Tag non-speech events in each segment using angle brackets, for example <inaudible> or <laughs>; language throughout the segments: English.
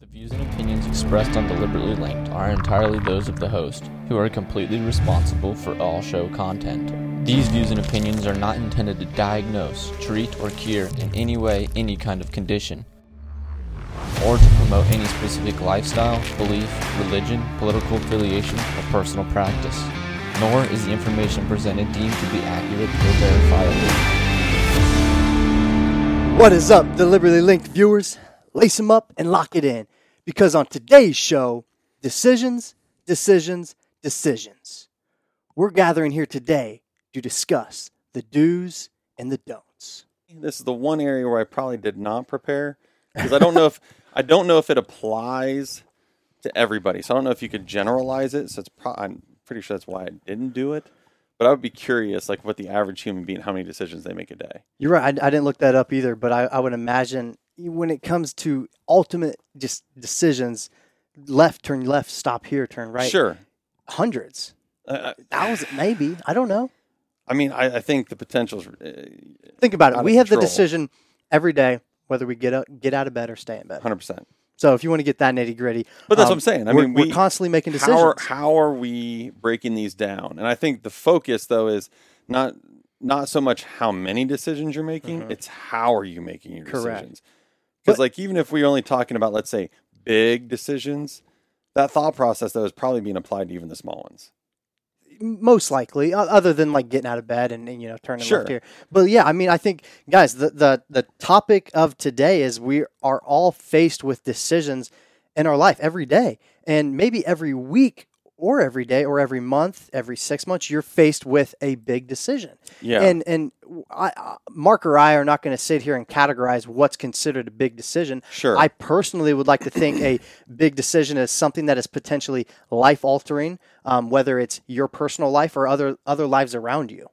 The views and opinions expressed on Deliberately Linked are entirely those of the host, who are completely responsible for all show content. These views and opinions are not intended to diagnose, treat, or cure in any way any kind of condition, or to promote any specific lifestyle, belief, religion, political affiliation, or personal practice. Nor is the information presented deemed to be accurate or verifiable. What is up, deliberately linked viewers? Lace them up and lock it in. Because on today's show, decisions, decisions, decisions. We're gathering here today to discuss the do's and the don'ts. This is the one area where I probably did not prepare because I don't know if <laughs> I don't know if it applies to everybody. So I don't know if you could generalize it. So it's pro- I'm pretty sure that's why I didn't do it. But I would be curious, like what the average human being, how many decisions they make a day. You're right. I, I didn't look that up either, but I, I would imagine when it comes to ultimate just decisions, left, turn left, stop here, turn right. Sure. Hundreds, Uh, thousands, maybe. I don't know. I mean, I, I think the potential's. Uh, Think about Out it. We have the decision every day whether we get out, get out of bed or stay in bed. Hundred percent. So if you want to get that nitty gritty, But that's what I'm saying. I we're, mean, we're constantly making decisions. How are, how are we breaking these down? And I think the focus though is not not so much how many decisions you're making; it's how are you making your Mm-hmm. Correct. decisions. Because like even if we're only talking about let's say big decisions, that thought process though is probably being applied to even the small ones. most likely, o- other than like getting out of bed and, and, you know turning Sure. left here. But yeah, I mean, I think guys, the the the topic of today is we are all faced with decisions in our life every day, and maybe every week or every day or every month, every six months, you're faced with a big decision. Yeah. And and I, Mark or I are not going to sit here and categorize what's considered a big decision. Sure. I personally would like to think a big decision is something that is potentially life altering, um, whether it's your personal life or other other lives around you.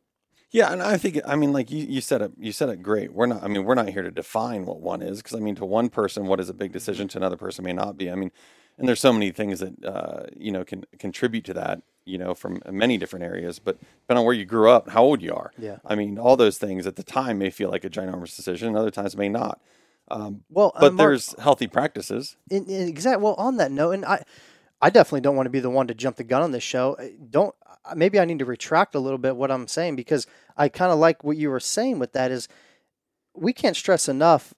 Yeah, and I think I mean like you, you said it you said it great. We're not I mean we're not here to define what one is because I mean to one person what is a big decision to another person may not be. I mean, and there's so many things that uh, you know can contribute to that. You know, from many different areas, but depending on where you grew up, how old you are. Yeah. I mean, all those things at the time may feel like a ginormous decision, and other times may not. Well, uh, But Mark, there's healthy practices. in, in exact. Well, on that note, and I, I definitely don't want to be the one to jump the gun on this show. Uh, Don't. uh, Maybe I need to retract a little bit what I'm saying because I kind of like what you were saying with that. Is we can't stress enough.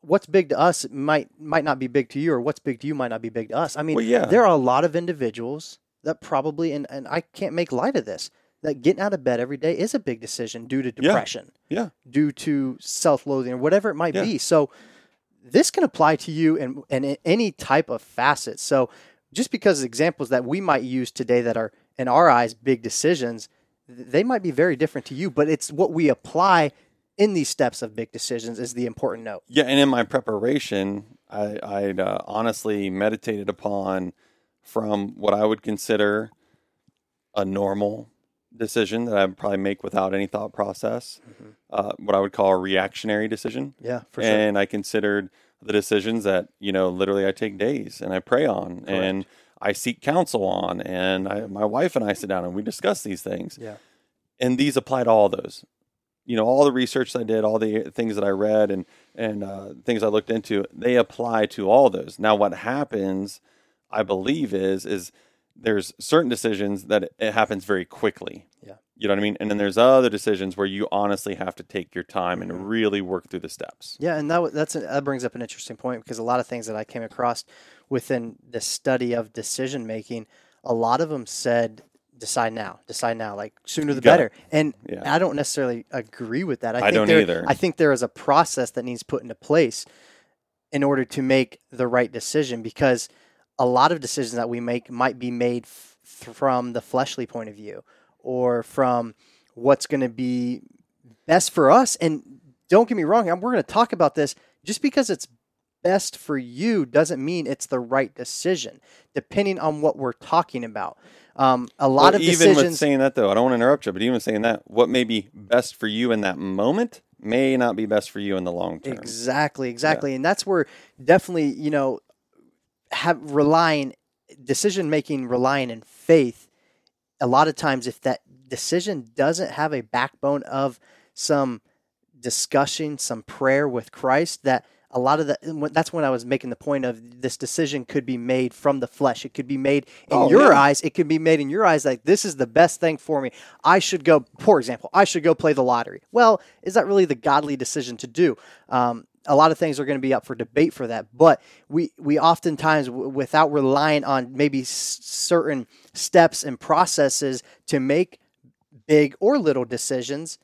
What's big to us might might not be big to you, or what's big to you might not be big to us. I mean, Well, yeah. there are a lot of individuals that probably, and, and I can't make light of this, that getting out of bed every day is a big decision due to depression Yeah, due to self-loathing or whatever it might Yeah. be. So this can apply to you in, in any type of facet. So just because examples that we might use today that are in our eyes big decisions, they might be very different to you, but it's what we apply in these steps of big decisions is the important note. Yeah, and in my preparation, I, I'd uh, honestly meditated upon from what I would consider a normal decision that I'd probably make without any thought process, uh, what I would call a reactionary decision. Yeah, for sure. And I considered the decisions that, you know, literally I take days and I pray on and I seek counsel on. And I, my wife and I sit down and we discuss these things Yeah. and these apply to all those. You know, all the research I did, all the things that I read, and and uh, things I looked into, they apply to all those. Now, what happens, I believe, is is there's certain decisions that it, happens very quickly. Yeah. You know what I mean? And then there's other decisions where you honestly have to take your time Mm-hmm. and really work through the steps. Yeah, and that that's a, that brings up an interesting point because a lot of things that I came across within the study of decision making, a lot of them said decide now, decide now, like sooner the better. And Yeah. I don't necessarily agree with that. I, I think don't there, either. I think there is a process that needs put into place in order to make the right decision because a lot of decisions that we make might be made f- from the fleshly point of view or from what's going to be best for us. And don't get me wrong, we're going to talk about this. Just because it's best for you doesn't mean it's the right decision, depending on what we're talking about. Um, a lot Well, of even with saying that, though, I don't want to interrupt you, but even saying that, what may be best for you in that moment may not be best for you in the long term. Exactly, exactly. And that's where definitely, you know, have relying decision making relying in faith. A lot of times if that decision doesn't have a backbone of some discussion, some prayer with Christ, that a lot of the that's when I was making the point of this decision could be made from the flesh. It could be made in Oh, your yeah. eyes. It could be made in your eyes like this is the best thing for me. I should go. For example, I should go play the lottery. Well, is that really the godly decision to do? Um, a lot of things are going to be up for debate for that, but we we oftentimes, w- without relying on maybe s- certain steps and processes to make big or little decisions,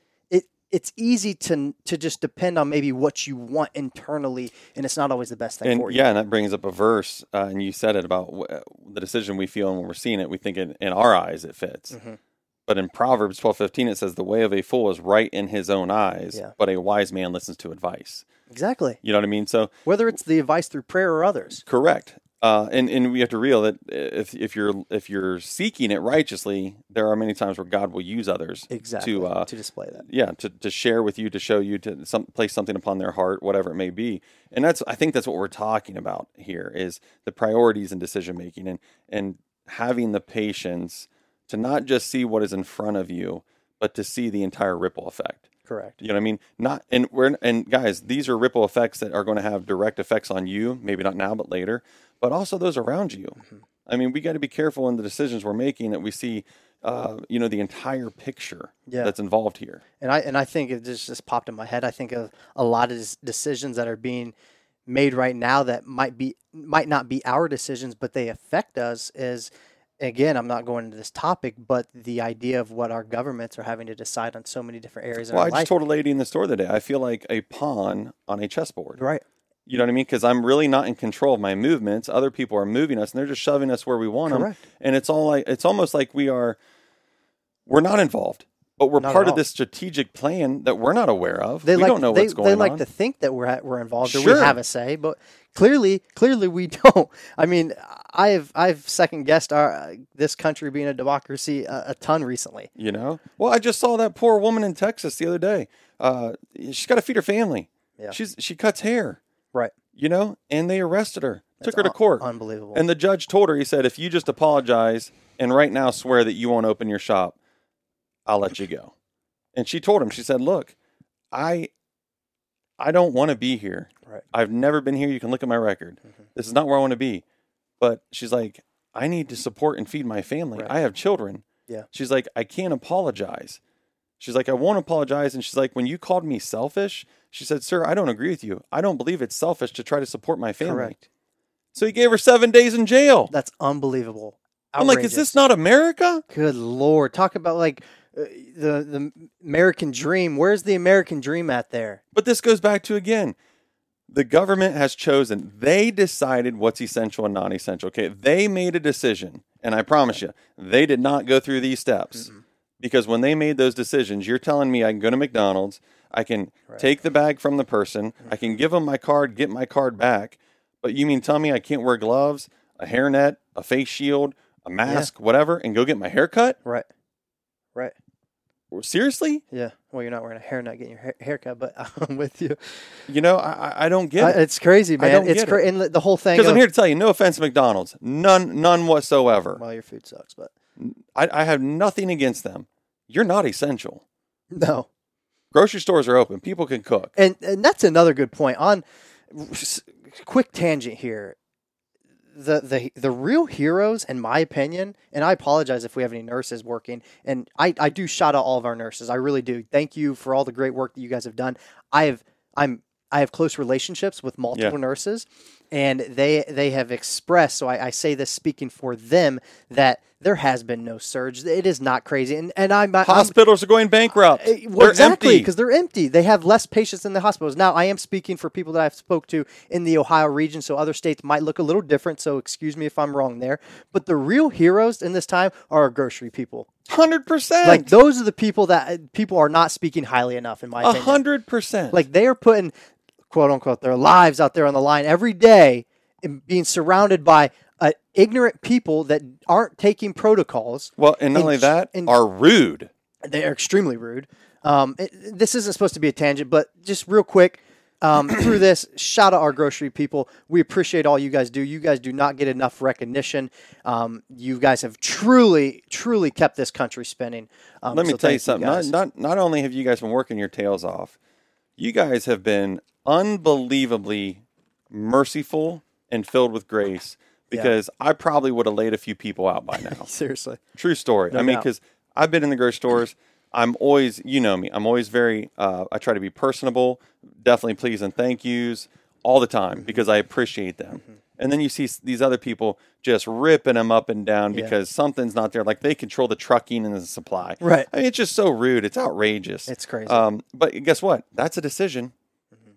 it's easy to to just depend on maybe what you want internally, and it's not always the best thing And for you. yeah, and that brings up a verse, uh, and you said it about w- the decision we feel, and when we're seeing it, we think in, in our eyes it fits. Mhm. But in Proverbs twelve fifteen, it says, "The way of a fool is right in his own eyes, Yeah. but a wise man listens to advice." Exactly. You know what I mean? So Whether it's the advice through prayer or others. correct. Uh, and and we have to real that if if you're if you're seeking it righteously, there are many times where God will use others Exactly. to uh, to display that. yeah to, to share with you to show you to some place something upon their heart whatever it may be and that's i think that's what we're talking about here is the priorities and decision making and and having the patience to not just see what is in front of you but to see the entire ripple effect Correct. you know what i mean not and we're and guys these are ripple effects that are going to have direct effects on you maybe not now but later but also those around you Mm-hmm. i mean we got to be careful in the decisions we're making that we see uh, you know the entire picture Yeah. that's involved here And I and I think it just just popped in my head. I think of a lot of decisions that are being made right now that might be might not be our decisions, but they affect us. Is again, I'm not going into this topic, but the idea of what our governments are having to decide on so many different areas Well, I just life. told a lady in the store the day, I feel like a pawn on a chessboard. right. You know what I mean? Because I'm really not in control of my movements. Other people are moving us, and they're just shoving us where we want them. Correct. And it's all like it's almost like we are we're not involved, but we're Not part of this strategic plan that we're not aware of. They we like don't know they, what's going on. they like on. to think that we're at, we're involved or Sure. we have a say, but clearly, clearly we <laughs> don't. I mean, I've I've second guessed our this country being a democracy a, a ton recently. you know? Well, I just saw that poor woman in Texas the other day. Uh, she's got to feed her family. Yeah. She's she cuts hair, Right. you know, and they arrested her, took her to un- court. Unbelievable. And the judge told her, he said, if you just apologize and right now swear that you won't open your shop, I'll let you go. And she told him, she said, look, I I don't want to be here. Right. I've never been here. You can look at my record. Mhm. This is not where I want to be. But she's like, I need to support and feed my family. Right. I have children. Yeah. She's like, I can't apologize. She's like, I won't apologize. And she's like, when you called me selfish, she said, Sir, I don't agree with you. I don't believe it's selfish to try to support my family. Correct. So he gave her seven days in jail. That's unbelievable. I'm like, is this not America? Good lord! Talk about like Uh, the the American dream. Where's the American dream at there? But this goes back to again, the government has chosen. They decided what's essential and non-essential. Okay, they made a decision, and I promise you, they did not go through these steps because when they made those decisions, you're telling me I can go to McDonald's, I can Right. take the bag from the person, I can mm-hmm. give them my card, get my card back, but you mean tell me I can't wear gloves, a hairnet, a face shield, a mask, whatever, and go get my hair cut? Right. Right. Seriously? Yeah. Well, you're not wearing a hairnet, getting your hair, haircut, but I'm <laughs> um, with you. You know, I, I- don't get I- it. it's crazy, man. don't it's get it. and the- whole thing. Because I'm of- here to tell you, no offense McDonald's, none, none whatsoever. Well, your food sucks, but I, I have nothing against them. You're not essential. no. Grocery stores are open. People can cook. And and that's another good point. On quick tangent here. The, the the real heroes, in my opinion, and I apologize if we have any nurses working, and I, I do shout out all of our nurses. I really do. Thank you for all the great work that you guys have done. I have I'm I have close relationships with multiple nurses, and they they have expressed. So I, I say this speaking for them that there has been no surge. It is not crazy, and and I'm, I'm Hospitals are going bankrupt. uh, well, They're exactly empty. because they're empty. They have less patients in the hospitals. Now, I am speaking for people that I've spoke to in the Ohio region, so other states might look a little different. So excuse me if I'm wrong there. But the real heroes in this time are our grocery people. Hundred percent. Like those are the people that uh, people are not speaking highly enough, in my A opinion. hundred percent. Like they are putting quote unquote their lives out there on the line every day, and being surrounded by ignorant people that aren't taking protocols. well, and not in only that, in- are rude. they are extremely rude. Um, it, this isn't supposed to be a tangent, but just real quick, um, <clears throat> through this, shout out our grocery people. We appreciate all you guys do. You guys do not get enough recognition. Um, you guys have truly, truly kept this country spinning. Um, Let me so tell you something. Not, not not only have you guys been working your tails off, you guys have been unbelievably merciful and filled with grace because I probably would have laid a few people out by now. <laughs> Seriously. True story. No I mean, because I've been in the grocery stores. I'm always, you know me, I'm always very, uh, I try to be personable, definitely please and thank yous all the time Mm-hmm. because I appreciate them. And then you see these other people just ripping them up and down Yeah. because something's not there. Like they control the trucking and the supply. Right. I mean, it's just so rude. It's outrageous. It's crazy. Um, but guess what? That's a decision.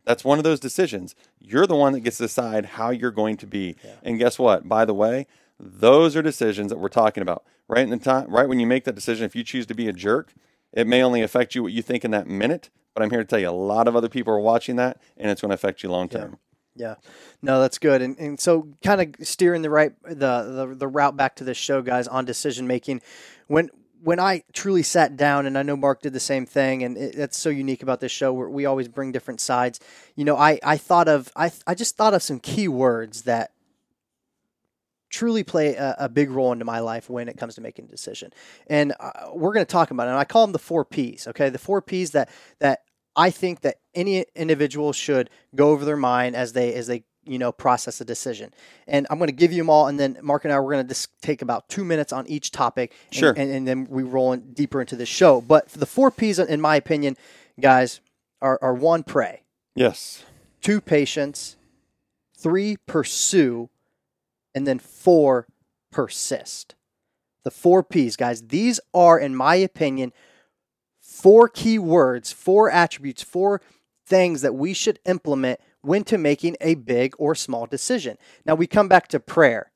That's one of those decisions. You're the one that gets to decide how you're going to be. And guess what? By the way, those are decisions that we're talking about. Right in the time, right when you make that decision, if you choose to be a jerk, it may only affect you what you think in that minute. But I'm here to tell you, a lot of other people are watching that, and it's going to affect you long term. Yeah, no, that's good. And and so kind of steering the right the, the the route back to this show, guys, on decision making. When when I truly sat down, and I know Mark did the same thing, and it, that's so unique about this show, where we always bring different sides. You know, I I thought of I I just thought of some key words that truly play a, a big role into my life when it comes to making a decision. And uh, we're going to talk about it. And I call them the four P's. Okay, the four P's that that I think that any individual should go over their mind as they as they you know process a decision. And I'm going to give you them all, and then Mark and I we're going to just take about two minutes on each topic. and- Sure. And, and then we roll in deeper into the show. But the four P's, in my opinion, guys, are, are one pray, Yes. two patience, three pursue, and then four persist. The four P's, guys. These are, in my opinion, four key words, four attributes, four things that we should implement when to making a big or small decision. Now we come back to prayer.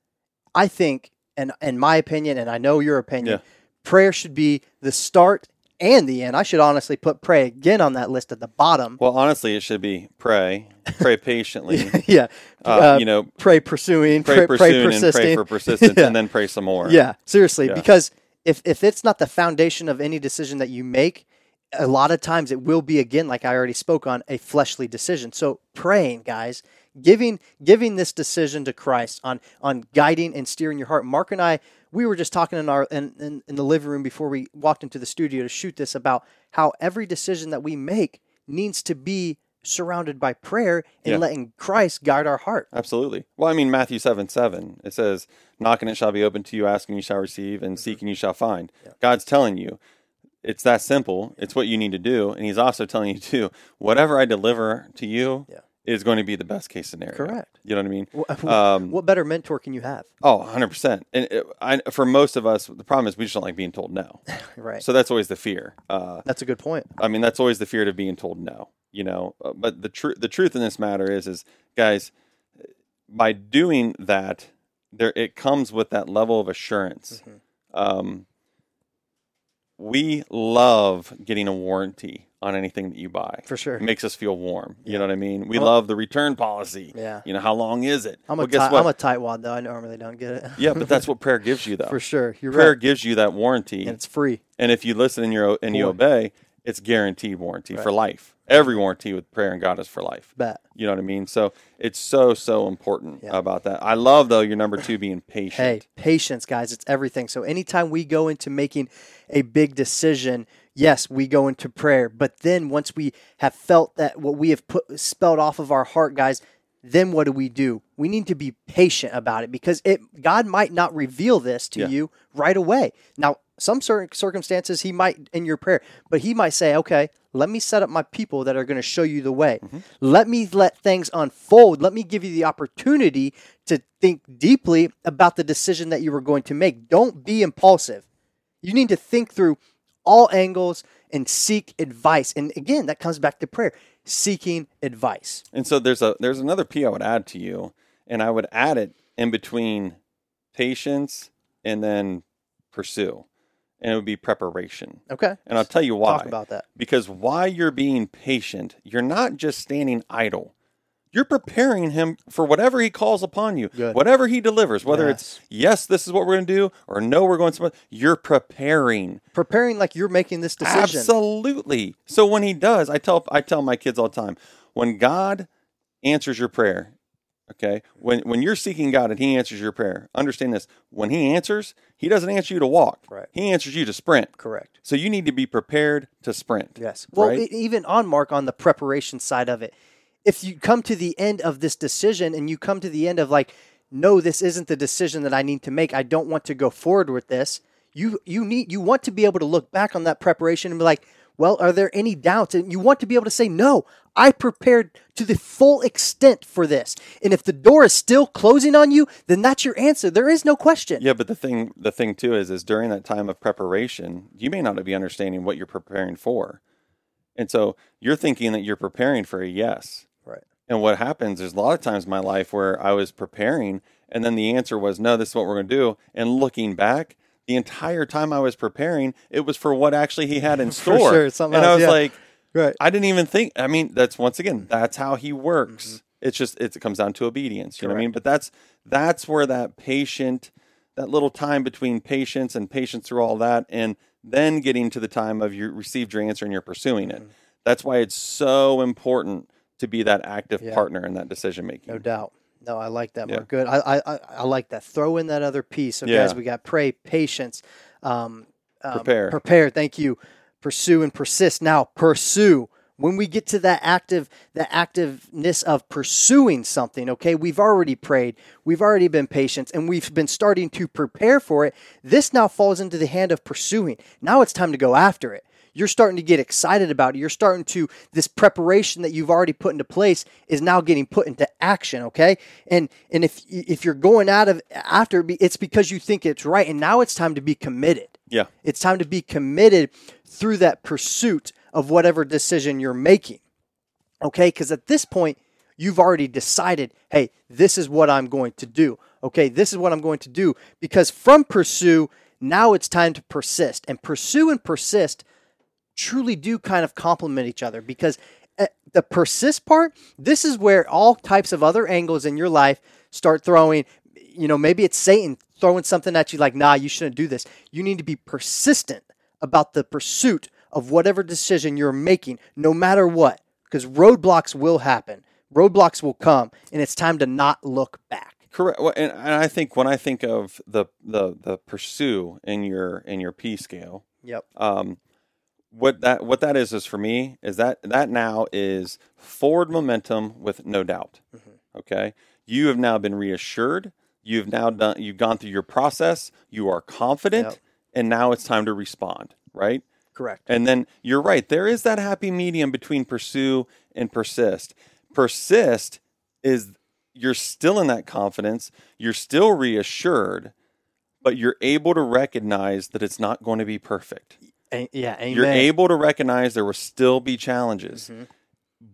I think, and in my opinion, and I know your opinion, Yeah. prayer should be the start and the end. I should honestly put pray again on that list at the bottom. Well, honestly, it should be pray, pray patiently. <laughs> yeah, Uh, you know, pray pursuing, pray, pray, pursuing and persisting. pray for persistence, <laughs> Yeah. and then pray some more. Yeah, seriously, Yeah. because if if it's not the foundation of any decision that you make, a lot of times it will be again, like I already spoke on, a fleshly decision. So praying, guys, giving giving this decision to Christ on on guiding and steering your heart. Mark and I, we were just talking in our in, in, in the living room before we walked into the studio to shoot this about how every decision that we make needs to be surrounded by prayer and Yeah. letting Christ guide our heart. Absolutely. Well, I mean, Matthew 7 7, it says, Knocking it shall be open to you, asking you shall receive, and mm-hmm. seeking you shall find. God's telling you, it's that simple. It's what you need to do. And He's also telling you, too, whatever I deliver to you Yeah. is going to be the best case scenario. Correct. You know what I mean? Wh- Um, what better mentor can you have? Oh, 100%. And it, I, for most of us, the problem is we just don't like being told no. <laughs> Right. So that's always the fear. Uh, That's a good point. I mean, that's always the fear of being told no, you know. Uh, But the truth, the truth in this matter is, is guys, by doing that, there it comes with that level of assurance. Um, we love getting a warranty on anything that you buy. For sure. It makes us feel warm. You Yeah. know what I mean? We love the return policy. Yeah. You know, how long is it? I'm well, a tight, what? I'm a tightwad though. I normally don't get it. yeah, but that's <laughs> what prayer gives you, though. for sure. You're Prayer right, gives you that warranty. and it's free. And if you listen and you and you obey, it's guaranteed warranty for life. Every warranty with prayer and God is for life. Bet. You know what I mean? So it's so so important Yeah. about that. I love though your number two being patient. Hey, patience, guys. It's everything. So anytime we go into making a big decision, yes, we go into prayer. But then once we have felt that what we have put spelled off of our heart, guys, then what do we do? We need to be patient about it because it God might not reveal this to Yeah. you right away. Now, some certain circumstances he might in your prayer, but he might say, "Okay, let me set up my people that are going to show you the way. Mm-hmm. Let me let things unfold. Let me give you the opportunity to think deeply about the decision that you were going to make. Don't be impulsive. You need to think through all angles and seek advice. And again, that comes back to prayer, seeking advice. And so there's a there's another P I would add to you, and I would add it in between patience and then pursue, and it would be preparation. Okay. And I'll tell you why. Talk about that. Because while you're being patient, you're not just standing idle. You're preparing him for whatever he calls upon you, Good. whatever he delivers, whether it's yes, this is what we're going to do, or no, we're going to. You're preparing. Preparing like you're making this decision. Absolutely. So when he does, I tell I tell my kids all the time, when God answers your prayer, okay, when when you're seeking God and He answers your prayer, understand this: when He answers, He doesn't answer you to walk. Right. He answers you to sprint. Correct. So you need to be prepared to sprint. Yes. Well, Right? e- even on Mark on the preparation side of it, if you come to the end of this decision and you come to the end of like, no, this isn't the decision that I need to make. I don't want to go forward with this. You you need you want to be able to look back on that preparation and be like, well, are there any doubts? And you want to be able to say, no, I prepared to the full extent for this. And if the door is still closing on you, then that's your answer. There is no question. Yeah, but the thing the thing too is is during that time of preparation, you may not be understanding what you're preparing for. And so you're thinking that you're preparing for a yes. Right. And what happens, there's a lot of times in my life where I was preparing and then the answer was, no, this is what we're going to do. And looking back, the entire time I was preparing, it was for what actually he had in <laughs> store. sure, and I was yeah. like, Right. I didn't even think. I mean, that's once again, that's how he works. It's just it's, it comes down to obedience. You know what I mean? But that's that's where that patient, that little time between patience and patience through all that, and then getting to the time of you received your answer and you're pursuing it. That's why it's so important to be that active Yeah. partner in that decision making. No doubt. No, I like that, Yeah. Mark. Good. I, I, I, I like that. Throw in that other piece. So, Yeah. guys, we got pray, patience, um, um, Prepare. prepare. Thank you. Pursue and persist. Now, pursue. When we get to that active, the activeness of pursuing something, okay, we've already prayed, we've already been patient, and we've been starting to prepare for it. This now falls into the hand of pursuing. Now it's time to go after it you're starting to get excited about it. You're starting to this preparation that you've already put into place is now getting put into action. Okay, and and if if you're going out of after, it's because you think it's right, and now it's time to be committed. Yeah. It's time to be committed through that pursuit of whatever decision you're making. Okay, because at this point you've already decided, hey, this is what I'm going to do. Okay, this is what I'm going to do because from pursue. Now it's time to persist. And pursue and persist truly do kind of complement each other because uh, the persist part, this is where all types of other angles in your life start throwing, you know, maybe it's Satan throwing something at you like, nah, you shouldn't do this. You need to be persistent about the pursuit of whatever decision you're making, no matter what, because roadblocks will happen. Roadblocks will come, and it's time to not look back. Correct. Well, and, and I think when I think of the the the pursue in your in your P scale, Yep. um, what that what that is is for me is that that now is forward momentum with no doubt. Mm-hmm. Okay, you have now been reassured. You've now done. You've gone through your process. You are confident, Yep. and now it's time to respond. Right. Correct. And then you're right. There is that happy medium between pursue and persist. Persist is you're still in that confidence, you're still reassured, but you're able to recognize that it's not going to be perfect. A- yeah. Amen. You're able to recognize there will still be challenges,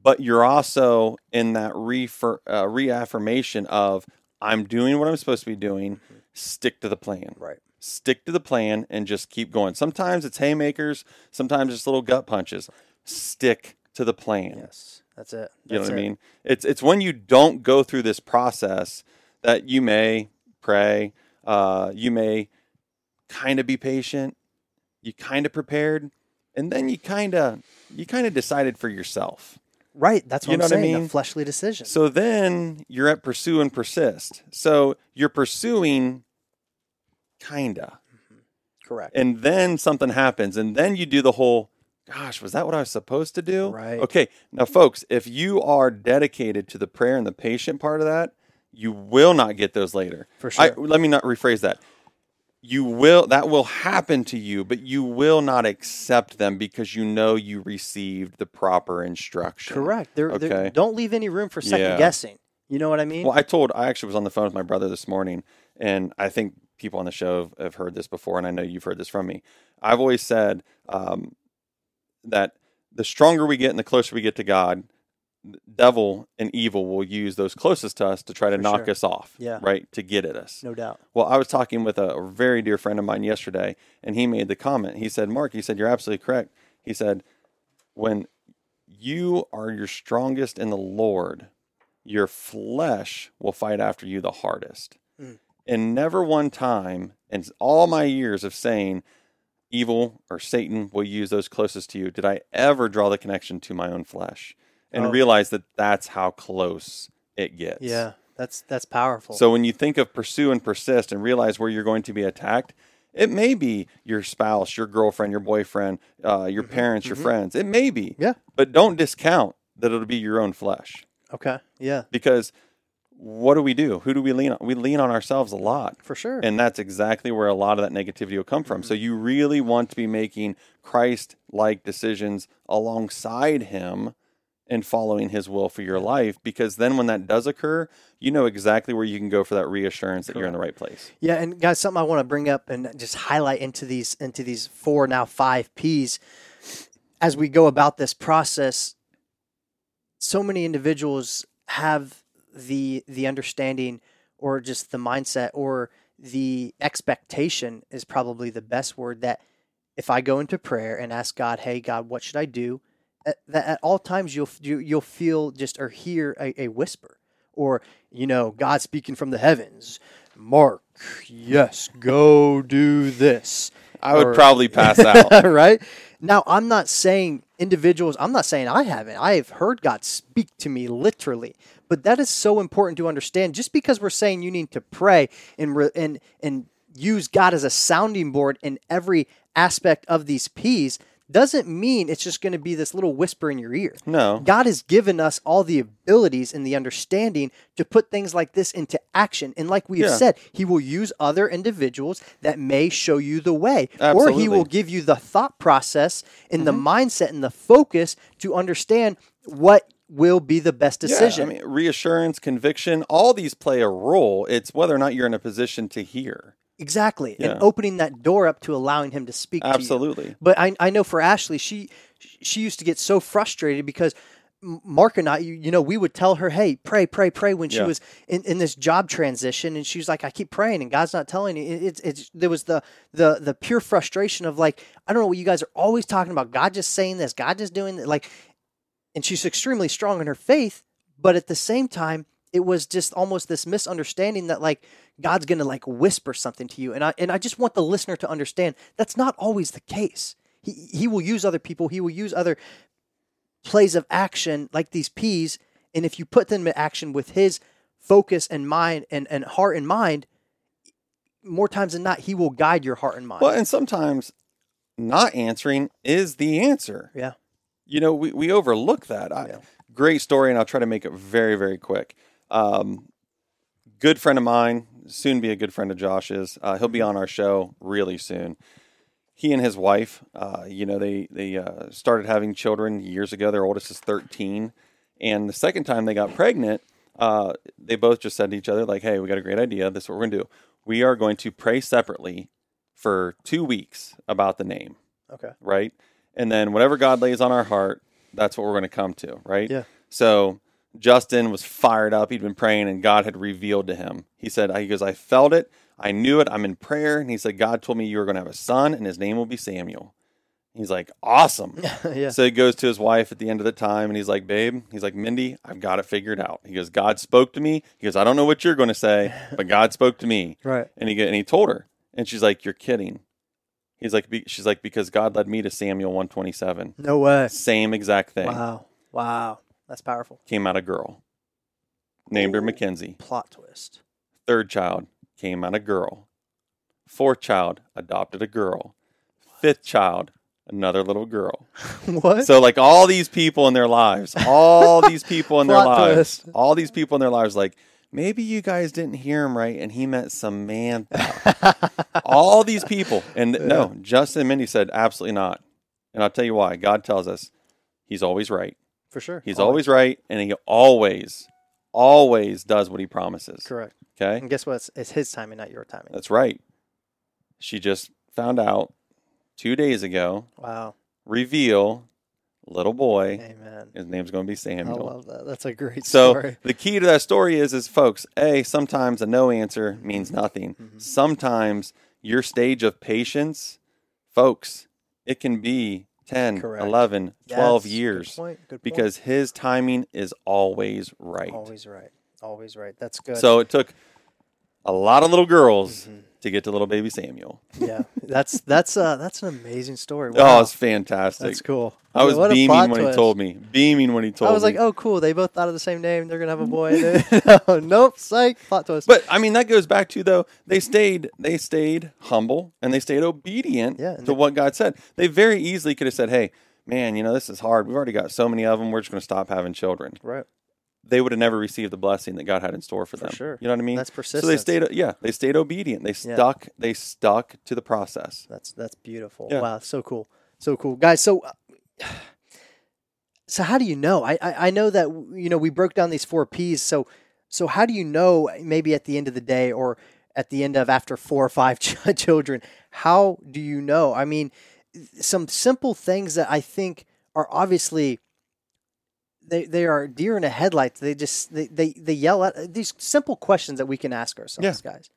but you're also in that refer, uh, reaffirmation of I'm doing what I'm supposed to be doing. Stick to the plan right. stick to the plan and just keep going. Sometimes it's haymakers, sometimes it's little gut punches. Stick to the plan. Yes. That's it. You know That's what I it. mean? It's it's when you don't go through this process that you may pray, uh, you may kind of be patient, you kind of prepared, and then you kind of you kind of decided for yourself. Right. That's what You I'm know what I saying. mean? A fleshly decision. So then you're at pursue and persist. So you're pursuing kinda. Correct. and then something happens and then you do the whole gosh was that what i was supposed to do Right. okay now folks if you are dedicated to the prayer and the patient part of that you will not get those later For I, sure. let me not rephrase that you will that will happen to you but you will not accept them because you know you received the proper instruction Correct. There, there- Okay. don't leave any room for second Yeah. guessing. You know what I mean? Well, I told I actually was on the phone with my brother this morning, and I think people on the show have, heard this before, and I know you've heard this from me. I've always said um, that the stronger we get and the closer we get to God, devil and evil will use those closest to us to try to For knock sure. us off, Yeah. right, to get at us. no doubt. Well, I was talking with a, very dear friend of mine yesterday, and he made the comment. He said, Mark, he said, you're absolutely correct. He said, when you are your strongest in the Lord, your flesh will fight after you the hardest. Mm. And never one time in all my years of saying evil or Satan will use those closest to you did I ever draw the connection to my own flesh and Oh. realize that that's how close it gets. Yeah, that's that's powerful. So when you think of pursue and persist and realize where you're going to be attacked, it may be your spouse, your girlfriend, your boyfriend, uh, your mm-hmm, parents, your mm-hmm. friends. It may be. Yeah. But don't discount that it'll be your own flesh. Okay. Yeah. because what do we do? Who do we lean on? We lean on ourselves a lot. For sure. And that's exactly where a lot of that negativity will come from. So mm-hmm. you really want to be making Christ like decisions alongside him and following his will for your life because then when that does occur, you know exactly where you can go for that reassurance that you're in the right place. Yeah, and guys, something I want to bring up and just highlight into these into these four now five P's as we go about this process. So many individuals have the the understanding or just the mindset or the expectation is probably the best word that if I go into prayer and ask God, "Hey God, what should I do?" At, that at all times you'll you, you'll feel just or hear a, a whisper or you know God speaking from the heavens. Mark, yes, go do this. I would Or- probably pass <laughs> out. right? Now, I'm not saying individuals, I'm not saying I haven't. I have heard God speak to me literally. But that is so important to understand. Just because we're saying you need to pray and re- and and use God as a sounding board in every aspect of these P's doesn't mean it's just going to be this little whisper in your ear. No. God has given us all the abilities and the understanding to put things like this into action. And like we have Yeah. said, He will use other individuals that may show you the way. Or He will give you the thought process and the mm-hmm. mindset and the focus to understand what will be the best decision. Yeah, I mean, reassurance, conviction, all these play a role. It's whether or not you're in a position to hear. Exactly. Yeah. And opening that door up to allowing Him to speak to you. Absolutely. But I, I know for Ashley, she she used to get so frustrated because Mark and I, you, you know, we would tell her, "Hey, pray, pray, pray." When she Yeah. was in, in this job transition, and she was like, "I keep praying, and God's not telling you." It, it's it's there was the the the pure frustration of like, I don't know what you guys are always talking about. God just saying this, God just doing that, like, and she's extremely strong in her faith, but at the same time, it was just almost this misunderstanding that like God's gonna like whisper something to you, and I and I just want the listener to understand that's not always the case. He he will use other people. He will use other plays of action like these P's, and if you put them in action with his focus and mind and, and heart and mind, more times than not, he will guide your heart and mind. Well, and sometimes not answering is the answer. yeah. You know, we, we overlook that. I, Great story, and I'll try to make it very, very quick. Um, good friend of mine, soon be a good friend of Josh's. Uh, he'll be on our show really soon. He and his wife, uh, you know, they they uh, started having children years ago. Their oldest is thirteen, and the second time they got pregnant, uh, they both just said to each other, like, "Hey, we got a great idea. This is what we're gonna do. We are going to pray separately for two weeks about the name." Okay. right? And then whatever God lays on our heart, that's what we're going to come to, right? Yeah. So Justin was fired up. He'd been praying, and God had revealed to him. He said, "He goes, I felt it. I knew it. I'm in prayer." And he said, "God told me you were going to have a son, and his name will be Samuel." He's like, "Awesome." <laughs> yeah. So he goes to his wife at the end of the time, and he's like, "Babe," he's like, "Mindy, I've got it figured out." He goes, "God spoke to me." He goes, "I don't know what you're going to say, but God spoke to me." <laughs> Right. And he and he told her, and she's like, "You're kidding." He's like, be, she's like, because God led me to Samuel one twenty seven. No way. Same exact thing. Wow. Wow. That's powerful. Came out a girl. Named her. Mackenzie. Plot twist. Third child came out a girl. Fourth child adopted a girl. Fifth child, another little girl. <laughs> what? So like all these people in their lives, all <laughs> these people in their lives, twist. all these people in their lives, like maybe you guys didn't hear him right, and he meant Samantha. <laughs> all these people, and no, Justin and Mindy said absolutely not. And I'll tell you why. God tells us He's always right. For sure. He's always right, and He always, always does what He promises. correct. Okay, And guess what? It's, it's his timing, not your timing. that's right. She just found out two days ago. Wow. Reveal, little boy. Amen. His name's going to be I Samuel. love that. That's a great So story. the key to that story is, is folks, a sometimes a no answer means nothing. Mm-hmm. Sometimes your stage of patience, folks, it can be 10, Correct. 11, 12 years Good point. Good point. because his timing is always right. always right. Always right. That's good. So it took a lot of little girls Mm-hmm. To get to little baby Samuel. yeah, that's that's uh that's an amazing story. Oh, it's fantastic. that's cool. I was What beaming when he told me. Beaming when he told me. I was me. like, oh, cool. They both thought of the same name. They're gonna have a boy. <laughs> no, nope. Psych. Plot twist. But I mean, that goes back to though they stayed they stayed humble and they stayed obedient Yeah, to they- what God said. They very easily could have said, "Hey, man, you know this is hard. We've already got so many of them. We're just going to stop having children." right. They would have never received the blessing that God had in store for, them. sure. You know what I mean? That's persistent. So they stayed, yeah, they stayed obedient. They Yeah. stuck, they stuck to the process. That's that's beautiful. Yeah. Wow, so cool, so cool, guys. So, uh, <sighs> so how do you know? I, I I know that you know we broke down these four P's. So so how do you know? Maybe at the end of the day, or at the end of after four or five <laughs> ch- children, how do you know? I mean, some simple things that I think are obviously. They, they are deer in the headlights. They just they, they, they yell at these simple questions that we can ask ourselves, guys.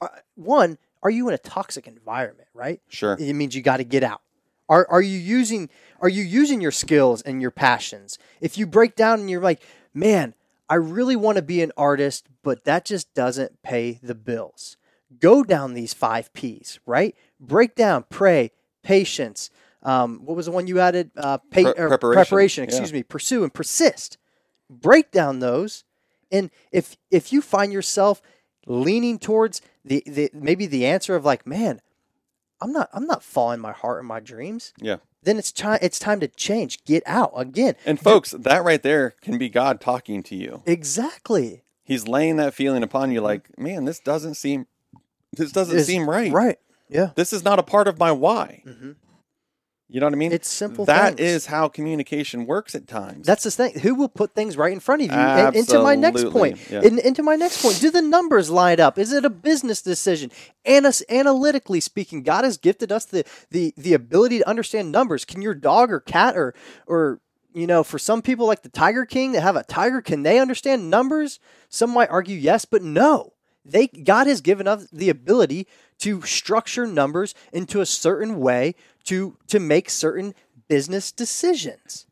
Uh, one, are you in a toxic environment? Right Sure. it means you got to get out. Are are you using are you using your skills and your passions? If you break down and you're like, man, I really want to be an artist, but that just doesn't pay the bills. Go down these five P's, right? Break down, pray, patience. Um, what was the one you added? Uh, pa- Pre- or preparation, preparation. Excuse me. Pursue and persist. Break down those, and if if you find yourself leaning towards the, the maybe the answer of like, man, I'm not I'm not following my heart and my dreams. Yeah. Then it's time it's time to change. Get out again. And folks, that right there can be God talking to you. Exactly. He's laying that feeling upon you like, man, this doesn't seem this doesn't Is- seem right. Right. Yeah. This is not a part of my why. Mhm. You know what I mean? It's simple That things. is how communication works at times. That's the thing. Who will put things right in front of you? And into my next point. yeah. In, into my next point. Do the numbers line up? Is it a business decision? Anas, analytically speaking, God has gifted us the, the the ability to understand numbers. Can your dog or cat or or you know, for some people like the Tiger King that have a tiger, can they understand numbers? Some might argue yes, but no. They God has given us the ability to structure numbers into a certain way to to make certain business decisions.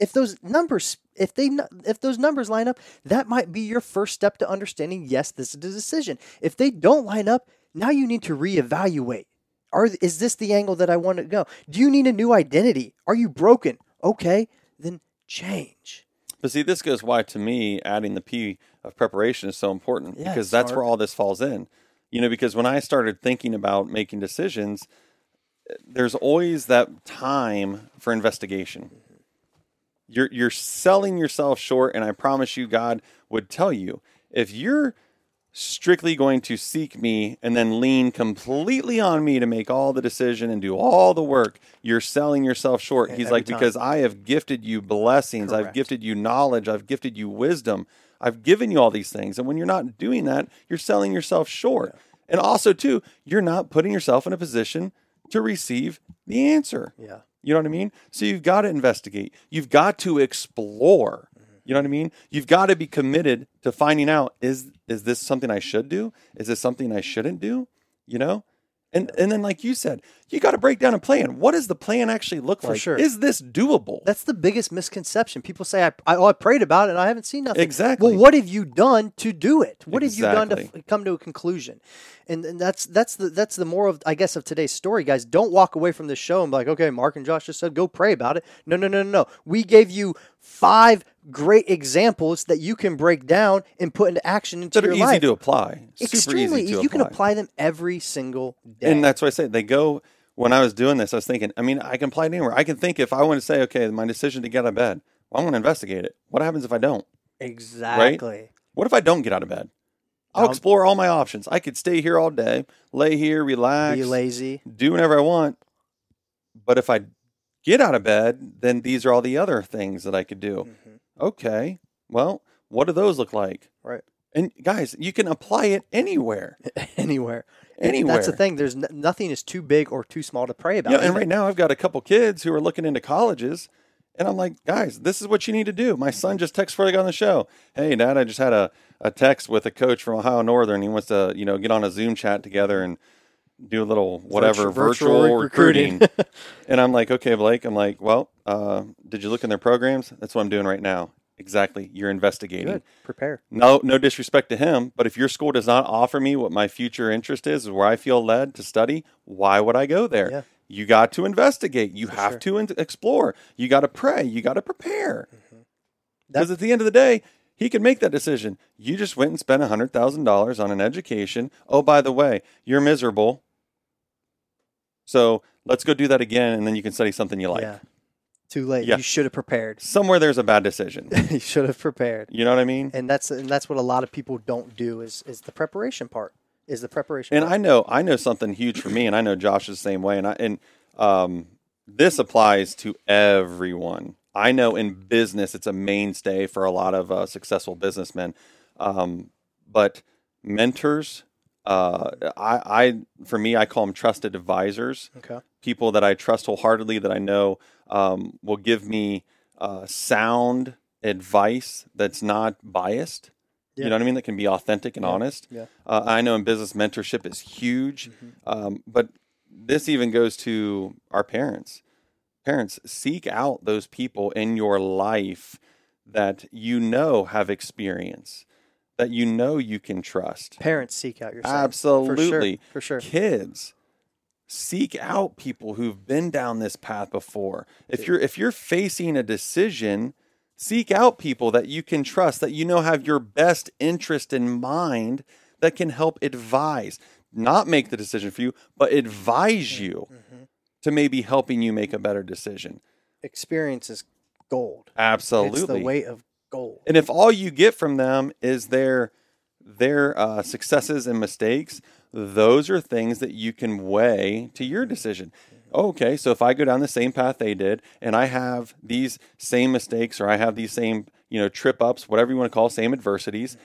If those numbers if they if those numbers line up that might be your first step to understanding yes this is a decision. If they don't line up now you need to reevaluate. Are is this the angle that i want to go? Do you need a new identity? Are you broken? Okay then change. But see, this goes why to me adding the P of preparation is so important Yeah, because that's smart. where all this falls in. You know, because when I started thinking about making decisions, there's always that time for investigation. You're you're selling yourself short, and I promise you, God would tell you if you're strictly going to seek me and then lean completely on me to make all the decision and do all the work, you're selling yourself short. He's Every like, time. because I have gifted you blessings, I've gifted you knowledge, I've gifted you wisdom, I've given you all these things. And when you're not doing that, you're selling yourself short. And also, too, you're not putting yourself in a position to receive the answer. yeah You know what I mean? So you've got to investigate. You've got to explore. Mm-hmm. You know what I mean? You've got to be committed to finding out is is this something I should do? Is this something I shouldn't do? You know? And and then like you said, you got to break down a plan. What does the plan actually look For like? sure. Is this doable? that's the biggest misconception people say i, I, oh, I prayed about it and i haven't seen nothing Exactly. well what have you done to do it what have you done to Exactly. f- come to a conclusion and, and that's that's the that's the more of I guess of today's story, guys. Don't walk away from this show and be like, okay, Mark and Josh just said go pray about it. No, no, no, no, no. We gave you five great examples that you can break down and put into action into that are your easy life. to apply. Super Extremely, easy to you can apply them every single day. And that's why I say they go. When I was doing this, I was thinking. I mean, I can apply it anywhere. I can think if I want to say, okay, my decision to get out of bed. Well, I'm going to investigate it. What happens if I don't? exactly. What if I don't get out of bed? I'll Um, explore all my options. I could stay here all day, lay here, relax, Be lazy. do whatever I want. But if I get out of bed, then these are all the other things that I could do. Mhm. Okay. Well, what do those look like? Right. And guys, you can apply it anywhere. <laughs> Anywhere. Anywhere. That's the thing. There's n- nothing is too big or too small to pray about. Yeah, and right now I've got a couple kids who are looking into colleges, and I'm like, guys, this is what you need to do. My son just texted before I got on the show. Hey, Dad, I just had a, a text with a coach from Ohio Northern. He wants to, you know, get on a Zoom chat together and do a little whatever virtual virtual, recruiting. recruiting. <laughs> and I'm like, okay, Blake. I'm like, well, uh, did you look in their programs? That's what I'm doing right now. Exactly. You're investigating. Good. Prepare. No, no disrespect to him, but if your school does not offer me what my future interest is, where I feel led to study, why would I go there? Yeah. You got to investigate. You have sure. to in- explore. You got to pray. You got to prepare. Mm-hmm. Because at the end of the day, he can make that decision. You just went and spent $100,000 on an education. Oh, by the way, you're miserable. So let's go do that again, and then you can study something you like. Yeah. Too late. Yeah. You should have prepared. Somewhere there's a bad decision. <laughs> you should have prepared. You know what I mean? And that's and that's what a lot of people don't do is is the preparation part. Is the preparation And part. I know I know something huge for me, and I know Josh is the same way. And I and um, this applies to everyone. I know in business it's a mainstay for a lot of uh, successful businessmen. Um, but mentors, uh, I, I for me, I call them trusted advisors. okay. People that I trust wholeheartedly, that I know um, will give me uh, sound advice that's not biased. Yeah. You know what I mean? That can be authentic and honest. Yeah. Uh, I know in business mentorship is huge, um, but this even goes to our parents. Parents, seek out those people in your life that you know have experience, that you know you can trust. Parents seek out your. Absolutely. For sure. For sure. Kids, seek out people who've been down this path before. If you're if you're facing a decision, seek out people that you can trust, that you know have your best interest in mind, that can help advise, not make the decision for you, but advise mm-hmm. you mm-hmm. to maybe helping you make a better decision. Experience is gold. Absolutely. It's the weight of gold. And if all you get from them is their their uh, successes and mistakes, those are things that you can weigh to your decision. Okay, so if I go down the same path they did, and I have these same mistakes, or I have these same you know trip ups, whatever you want to call, same adversities,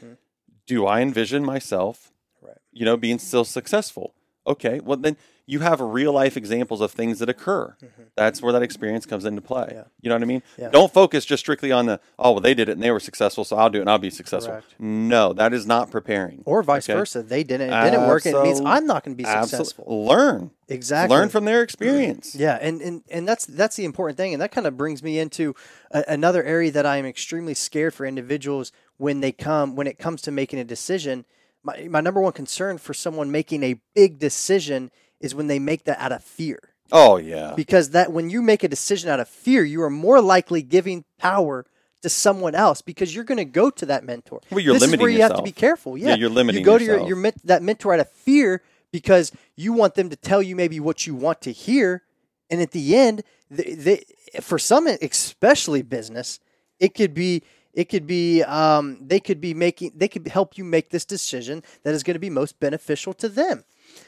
do I envision myself, Right. you know, being still successful? Okay, well then you have real life examples of things that occur. That's where that experience comes into play. Mm-hmm. Yeah. You know what I mean? Yeah. Don't focus just strictly on the oh well they did it and they were successful, so I'll do it and I'll be successful. Correct. No, that is not preparing. Or vice Okay. versa. They didn't. It didn't work. And it means I'm not going to be successful. Learn. Exactly. Learn from their experience. Yeah, and, and and that's that's the important thing, and that kind of brings me into a, another area that I am extremely scared for individuals when they come when it comes to making a decision. My my number one concern for someone making a big decision is when they make that out of fear, Oh yeah. because that when you make a decision out of fear, you are more likely giving power to someone else because you're going to go to that mentor. Well, you're this limiting is where you have to be careful. Yeah, Yeah, you're limiting You go to your, your that mentor out of fear because you want them to tell you maybe what you want to hear, and at the end, they, they, for some, especially business, it could be it could be um, they could be making they could help you make this decision that is going to be most beneficial to them.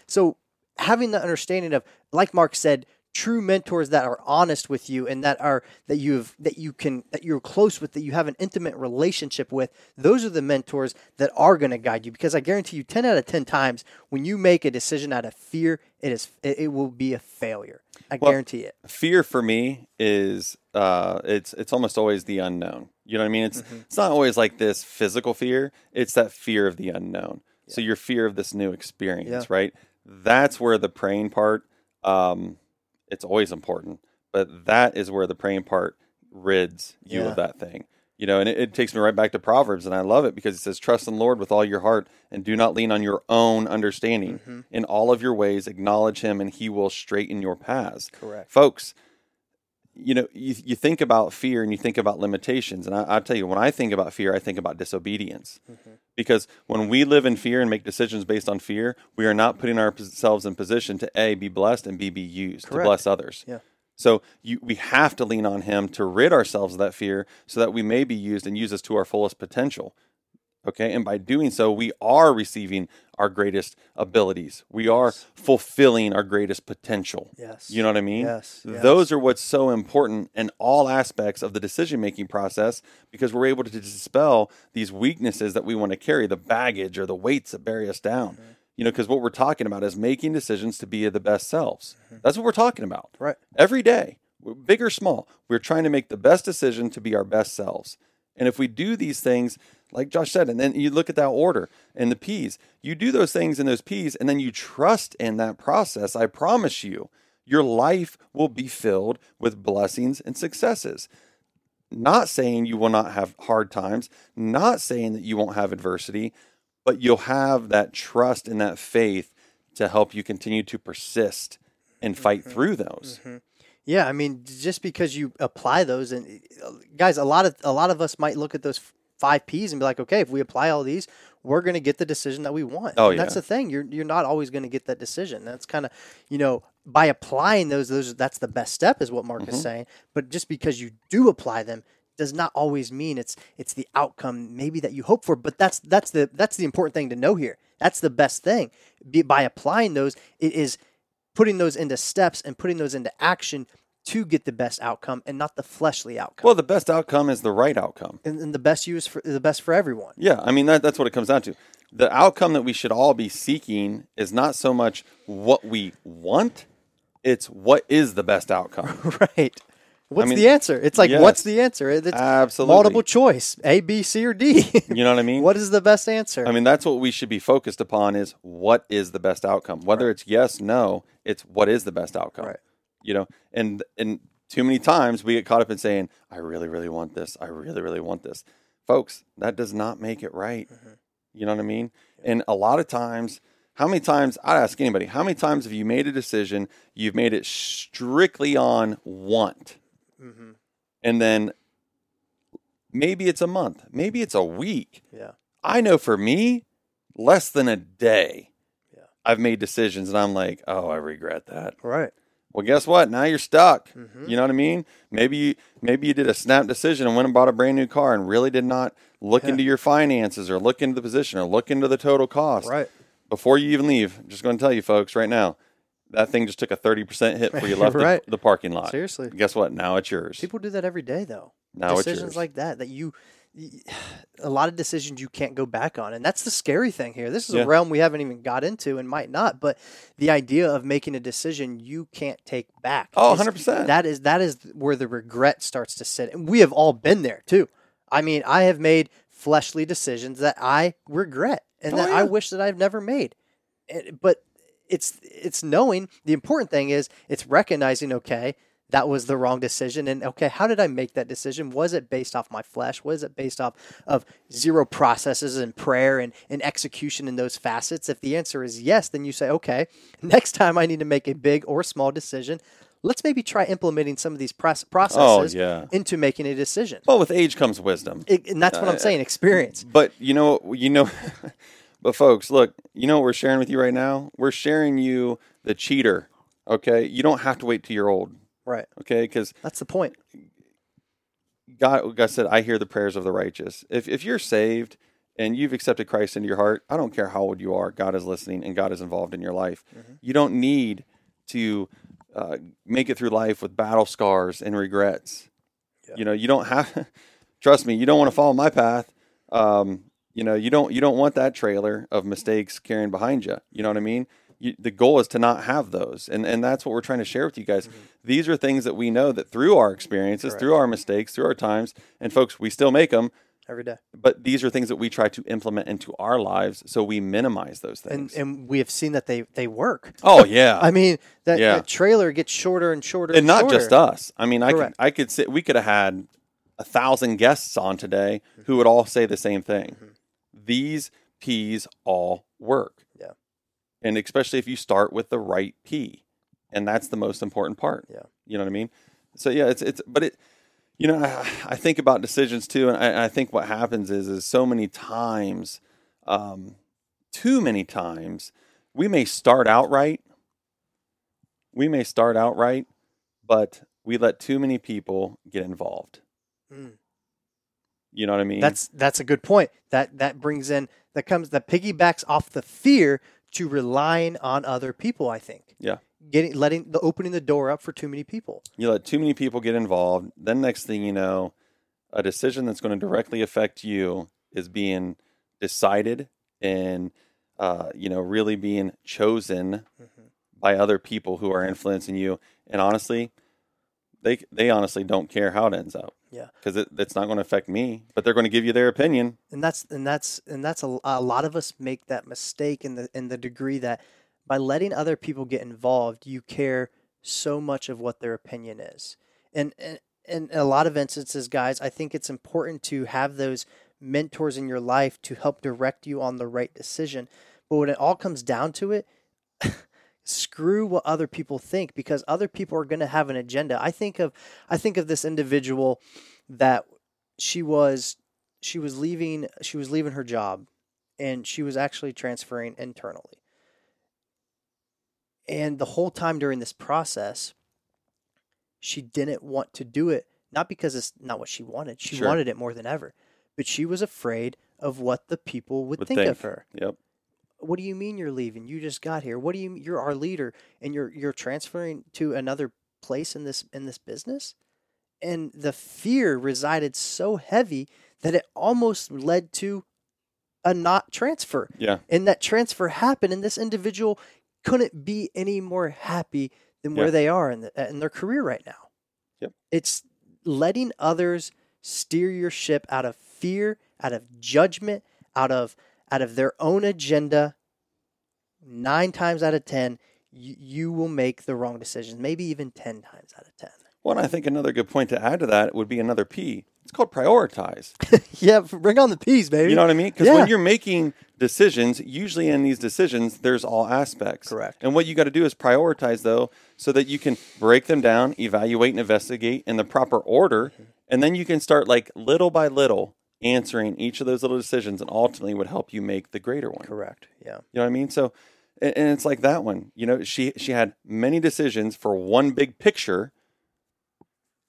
So having the understanding of, like Mark said, true mentors that are honest with you and that are that you've that you can that you're close with that you have an intimate relationship with those are the mentors that are going to guide you. Because i guarantee you 10 out of 10 times when you make a decision out of fear it is it, will be a failure. I Well, guarantee it. fear for me is uh it's it's almost always the unknown. You know what i mean? It's Mm-hmm. it's not always like this physical fear. It's that fear of the unknown. So your fear of this new experience Yeah. right that's where the praying part um it's always important but that is where the praying part rids you Yeah. of that thing you know and it, it takes me right back to proverbs and i love it because it says trust in the lord with all your heart and do not lean on your own understanding Mm-hmm. in all of your ways acknowledge him and he will straighten your paths correct folks you know you, you think about fear and you think about limitations. And I, I tell you when i think about fear i think about disobedience. Mm-hmm. Because when we live in fear and make decisions based on fear we are not putting ourselves in position to a be blessed and b be used Correct. to bless others. Yeah. so you, we have to lean on him to rid ourselves of that fear so that we may be used and use us to our fullest potential Okay. And by doing so, we are receiving our greatest abilities. We are fulfilling our greatest potential. yes You know what I mean? Yes, yes. Those are what's so important in all aspects of the decision making process because we're able to dispel these weaknesses that we want to carry, the baggage or the weights that bury us down. Mm-hmm. You know, because what we're talking about is making decisions to be the best selves. That's what we're talking about. Mm-hmm. Right. Every day, big or small, we're trying to make the best decision to be our best selves. And if we do these things, like Josh said, and then you look at that order and the P's, you do those things in those P's, and then you trust in that process, I promise you, your life will be filled with blessings and successes. Not saying you will not have hard times, not saying that you won't have adversity, but you'll have that trust and that faith to help you continue to persist and fight mm-hmm. through those. Mm-hmm. Yeah, I mean, just because you apply those, and uh, guys, a lot of a lot of us might look at those five P's and be like, okay, if we apply all these, we're going to get the decision that we want. Oh, and that's the thing. You're you're not always going to get that decision. That's kind of, you know, by applying those, those that's the best step, is what Mark is Mhm. saying. But just because you do apply them does not always mean it's it's the outcome maybe that you hope for. But that's that's the that's the important thing to know here. That's the best thing. Be, by applying those, it is putting those into steps and putting those into action to get the best outcome and not the fleshly outcome. Well, the best outcome is the right outcome. and, and the best use for the best for everyone. Yeah, I mean that, that's what it comes down to. The outcome that we should all be seeking is not so much what we want; it's what is the best outcome. <laughs> right. What's mean, the answer? It's like, yes. what's the answer? It's Absolutely. multiple choice, A, B, C, or D. <laughs> You know what I mean? what is the best answer? I mean, that's what we should be focused upon: is what is the best outcome. Whether it's yes, no, it's what is the best outcome. Right. You know, and and too many times we get caught up in saying, "I really, really want this. I really, really want this." Folks, that does not make it right. Mm-hmm. You know what I mean? And a lot of times, how many times I'd ask anybody, how many times have you made a decision? You've made it strictly on want, Mhm. and then maybe it's a month, maybe it's a week. Yeah. I know for me, less than a day, Yeah. I've made decisions and I'm like, oh, I regret that. Right. Well, guess what? Now you're stuck. Mhm. You know what I mean? Maybe you, maybe you did a snap decision and went and bought a brand new car and really did not look Yeah. into your finances or look into the position or look into the total cost Right. before you even leave. I'm just going to tell you folks right now, that thing just took a 30% hit before you left <laughs> Right. the, the parking lot. Seriously. Guess what? Now it's yours. People do that every day, though. now it's decisions yours. like that, that you, <sighs> a lot of decisions you can't go back on. And that's the scary thing here. This is Yeah. a realm we haven't even got into and might not. But the idea of making a decision you can't take back. Oh, is- 100%. That is, that is where the regret starts to sit. And we have all been there too. I mean, I have made fleshly decisions that I regret and Oh, that yeah. I wish that I've never made. But it's it's knowing the important thing is it's recognizing okay that was the wrong decision and okay how did i make that decision was it based off my flesh was it based off of zero processes and prayer and, and execution in those facets if the answer is yes then you say okay <laughs> next time i need to make a big or small decision let's maybe try implementing some of these processes Oh, yeah. into making a decision Well, with age comes wisdom. It- and that's what i'm Uh, saying experience But you know, you know, <laughs> but folks, look, you know what we're sharing with you right now? We're sharing you the cheater. Okay, you don't have to wait till you're old. Right Okay, because that's the point God, God said, "I hear the prayers of the righteous." If if you're saved and you've accepted Christ into your heart, I don't care how old you are. God is listening, and God is involved in your life. You don't need to uh, make it through life with battle scars and regrets. Yeah. You know, you don't have. <laughs> trust me, you don't want to follow my path. Um, you know, you don't you don't want that trailer of mistakes carrying behind you. You know what I mean? You, the goal is to not have those, and and that's what we're trying to share with you guys. Mm-hmm. These are things that we know that through our experiences, Correct. through our mistakes, through our times, and folks, we still make them. every day But these are things that we try to implement into our lives, so we minimize those things. and we have seen that they they work oh <laughs> yeah, I mean, that, Yeah. that trailer gets shorter and shorter, and not shorter. just us. I mean, I could I could sit. We could have had a thousand guests on today who mm-hmm. would all say the same thing. Mm-hmm. These P's all work. And especially if you start with the right P, and that's the most important part. Yeah. you know what I mean. So yeah, it's it's but it. You know, I, I think about decisions too, and I, I think what happens is, is so many times, um, too many times, we may start out right, we may start out right, but we let too many people get involved. Mm. You know what I mean? That's that's a good point. That that brings in that comes that piggybacks off the fear to relying on other people. I think. Yeah. Getting letting the opening the door up for too many people. you let too many people get involved. Then next thing you know, a decision that's going to directly affect you is being decided and uh, you know really being chosen Mm-hmm. by other people who are influencing you. And honestly, they they honestly don't care how it ends up. Yeah. because it, it's not going to affect me, but they're going to give you their opinion. and that's and that's and that's a, a lot of us make that mistake in the in the degree that by letting other people get involved you care so much of what their opinion is and and in a lot of instances guys i think it's important to have those mentors in your life to help direct you on the right decision but when it all comes down to it <laughs> screw what other people think because other people are going to have an agenda i think of i think of this individual that she was she was leaving she was leaving her job and she was actually transferring internally And the whole time during this process, she didn't want to do it, not because it's not what she wanted. She Sure. wanted it more than ever, but she was afraid of what the people would, Would think, of her. Yep. What do you mean you're leaving? You just got here. What do you you're our leader and you're you're transferring to another place in this in this business? And the fear resided so heavy that it almost led to a not transfer Yeah. and that transfer happened and this individual couldn't be any more happy than where Yeah. they are in, the, in their career right now Yep. it's letting others steer your ship out of fear out of judgment out of out of their own agenda nine times out of ten you, you will make the wrong decisions maybe even 10 times out of 10 Well, and I think another good point to add to that would be another P. It's called prioritize. <laughs> yeah bring on the P's, baby You know what I mean? Because Yeah. when you're making decisions, usually in these decisions, there's all aspects. Correct. And what you got to do is prioritize, though, so that you can break them down, evaluate, and investigate in the proper order. Mm-hmm. And then you can start, like, little by little, answering each of those little decisions and ultimately would help you make the greater one. correct yeah You know what I mean? So, and it's like that one. You know, she she had many decisions for one big picture,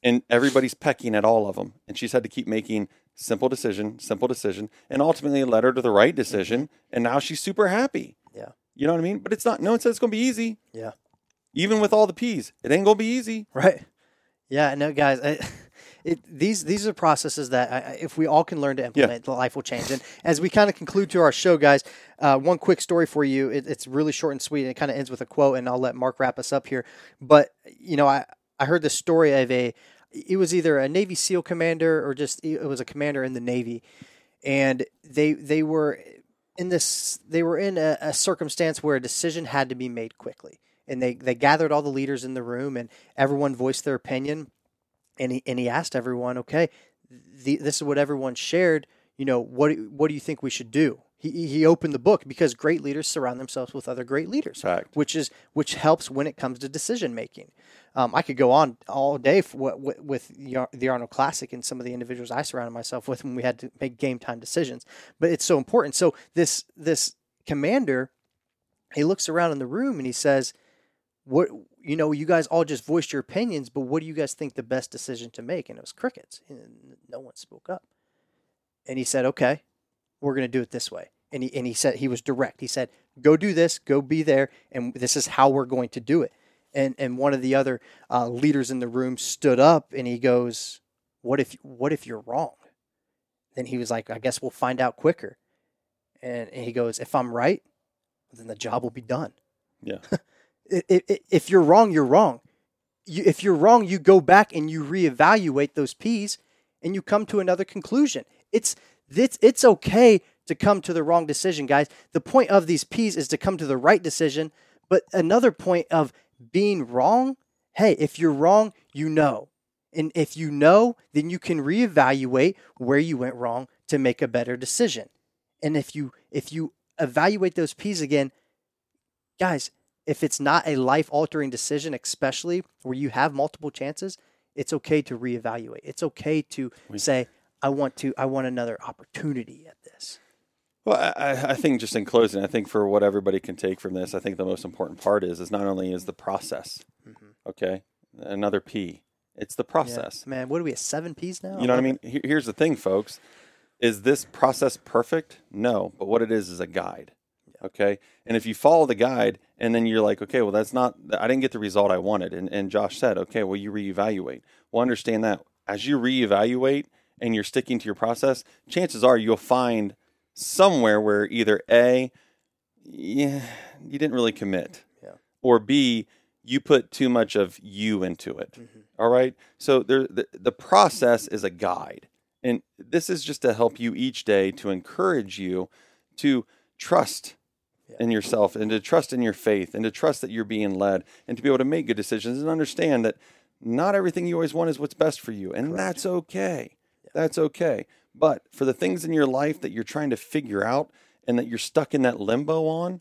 and everybody's pecking at all of them, and she's had to keep making simple decision, simple decision, and ultimately led her to the right decision, mm-hmm. and now she's super happy. Yeah. You know what I mean? But it's not. No one says it's gonna be easy. yeah Even with all the P's, it ain't gonna be easy. Right. Yeah. No, guys. I, <laughs> it, these these are processes that I, if we all can learn to implement, life will change. And as we kind of conclude to our show, guys, uh, one quick story for you. It, it's really short and sweet, and it kind of ends with a quote. And I'll let Mark wrap us up here. But you know, I I heard the story of a. It was either a Navy SEAL commander or just it was a commander in the Navy, and they they were in this they were in a, a circumstance where a decision had to be made quickly and they they gathered all the leaders in the room and everyone voiced their opinion and he and he asked everyone okay the, this is what everyone shared you know what do- what do you think we should do he he opened the book because great leaders surround themselves with other great leaders which is which helps when it comes to decision making um, I could go on all day f- wi- wi- with the the Arnold Classic and some of the individuals I surrounded myself with when we had to make game time decisions. But it's so important. So this this commander, he looks around in the room and he says, "What you know? You guys all just voiced your opinions, but what do you guys think the best decision to make?" And it was crickets. And no one spoke up. And he said, "Okay, we're going to do it this way." And he and he said he was direct. He said, "Go do this. Go be there, and this is how we're going to do it." and and one of the other uh, leaders in the room stood up and he goes, "What if what if you're wrong?" Then he was like, "I guess we'll find out quicker." And, and he goes, "If I'm right, then the job will be done. Yeah. <laughs> If you're wrong, you're wrong. If you're wrong, you go back and you reevaluate those P's, and you come to another conclusion. It's it's it's okay to come to the wrong decision, guys. The point of these P's is to come to the right decision. But another point of being wrong, hey, if you're wrong, you know. And if you know, then you can reevaluate where you went wrong to make a better decision. And if you if you evaluate those P's again, guys, if it's not a life altering decision, especially where you have multiple chances, it's okay to reevaluate. It's okay to say, I want to I want another opportunity at this. Well, I, I- think just in closing, I think for what everybody can take from this, I think the most important part is is not only is the process, okay, another P, it's the Mm-hmm. Yeah. process. Man, what are we at seven P's now? You know what I mean? Here- Here's the thing, folks: is this process perfect? No, but what it is is a guide. Okay, and if you follow the guide, and then you're like, okay, well, that's not, I didn't get the result I wanted, and and Josh said, okay, well, you reevaluate. Well, understand that as you reevaluate and you're sticking to your process, chances are you'll find somewhere where either a, yeah, you didn't really commit, Yeah. or b, you put too much of you into it. Mm-hmm. All right. So there, the, the process is a guide. And this is just to help you each day to encourage you to trust in yourself and to trust in your faith and to trust that you're being led and to be able to make good decisions and understand that not everything you always want is what's best for you. And that's okay. That's okay. But for the things in your life that you're trying to figure out and that you're stuck in that limbo on,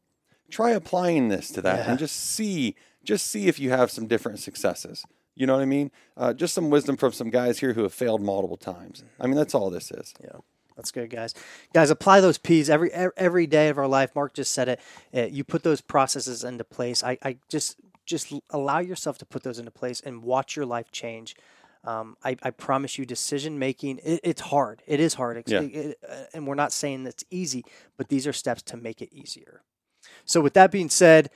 try applying this to that Yeah. and just see just see if you have some different successes you know what i mean uh, just some wisdom from some guys here who have failed multiple times i mean that's all this is Yeah. That's good, guys. Guys, apply those P's every every day of our life. Mark just said it. Uh, you put those processes into place. I, I just just allow yourself to put those into place and watch your life change. Um, I, I promise you, decision making it, it's hard. It is hard, Yeah. it- uh, and we're not saying that's easy, but these are steps to make it easier. So, with that being said,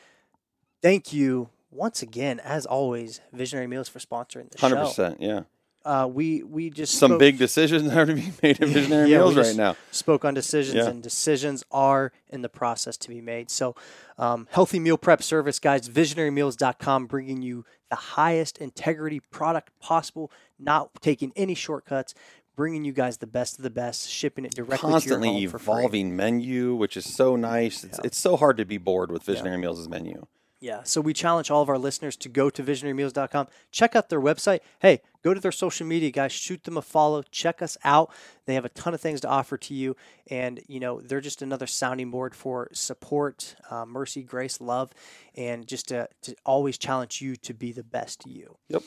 thank you once again, as always, Visionary Meals for sponsoring the Hundred show. percent. Yeah. Uh, we we just Some spoke- big decisions <laughs> are to be made in <laughs> visionary Yeah, meals right now. Spoke on decisions, Yeah. and decisions are in the process to be made. So, um, healthy meal prep service, guys. VisionaryMeals.com, bringing you the highest integrity product possible, not taking any shortcuts, bringing you guys the best of the best, shipping it directly Constantly to your home evolving menu, which is so nice. It's, it's so hard to be bored with Visionary Meals' menu. Yeah. So we challenge all of our listeners to go to visionarymeals.com, check out their website. Hey, go to their social media, guys, shoot them a follow, check us out. They have a ton of things to offer to you. And, you know, they're just another sounding board for support, uh, mercy, grace, love, and just to, to always challenge you to be the best you. Yep.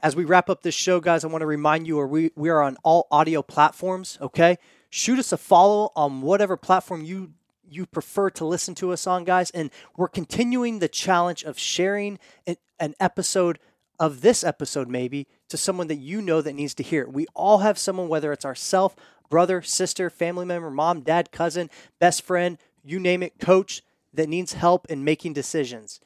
As we wrap up this show, guys, I want to remind you, or we, we are on all audio platforms, okay? Shoot us a follow on whatever platform you you prefer to listen to us on, guys. And we're continuing the challenge of sharing an, episode of this episode, maybe, to someone that you know that needs to hear it. We all have someone, whether it's ourself, brother, sister, family member, mom, dad, cousin, best friend, you name it, coach, that needs help in making decisions.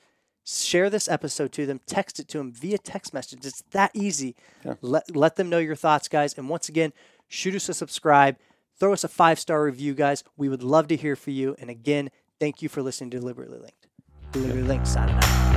Share this episode to them, text it to them via text message. It's that easy. Let, let them know your thoughts, guys. And once again, shoot us a subscribe. Throw us a five star review, guys. We would love to hear from you. And again, thank you for listening to Deliberately Linked. Deliberately Linked, signing out.